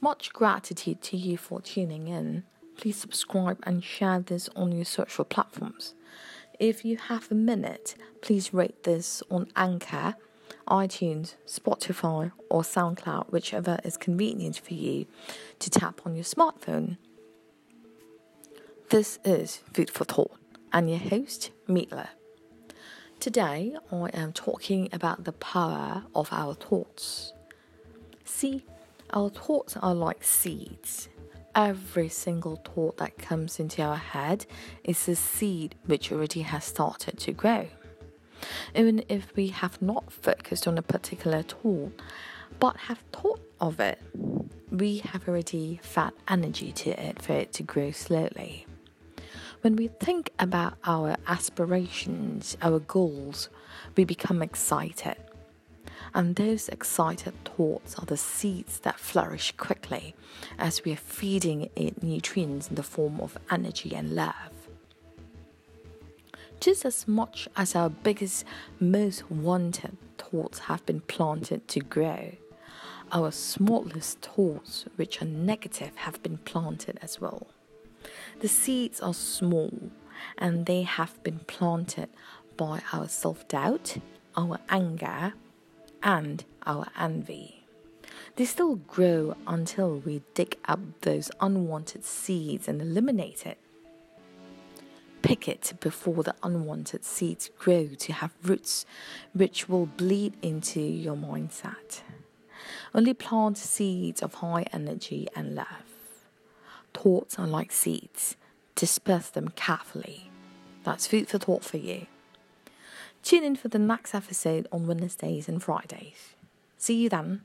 Much gratitude to you for tuning in. Please subscribe and share this on your social platforms. If you have a minute, please rate this on Anchor, iTunes, Spotify, or SoundCloud, whichever is convenient for you to tap on your smartphone. This is Food for Thought, and your host, Meetler. Today, I am talking about the power of our thoughts. See, our thoughts are like seeds. Every single thought that comes into our head is a seed which already has started to grow. Even if we have not focused on a particular thought, but have thought of it, we have already fed energy to it for it to grow slowly. When we think about our aspirations, our goals, we become excited and those excited thoughts are the seeds that flourish quickly as we are feeding it nutrients in the form of energy and love. Just as much as our biggest, most wanted thoughts have been planted to grow, our smallest thoughts, which are negative, have been planted as well. The seeds are small and they have been planted by our self doubt, our anger, and our envy. They still grow until we dig up those unwanted seeds and eliminate it. Pick it before the unwanted seeds grow to have roots which will bleed into your mindset. Only plant seeds of high energy and love. Thoughts are like seeds, disperse them carefully. That's food for thought for you. Tune in for the next episode on Wednesdays and Fridays. See you then.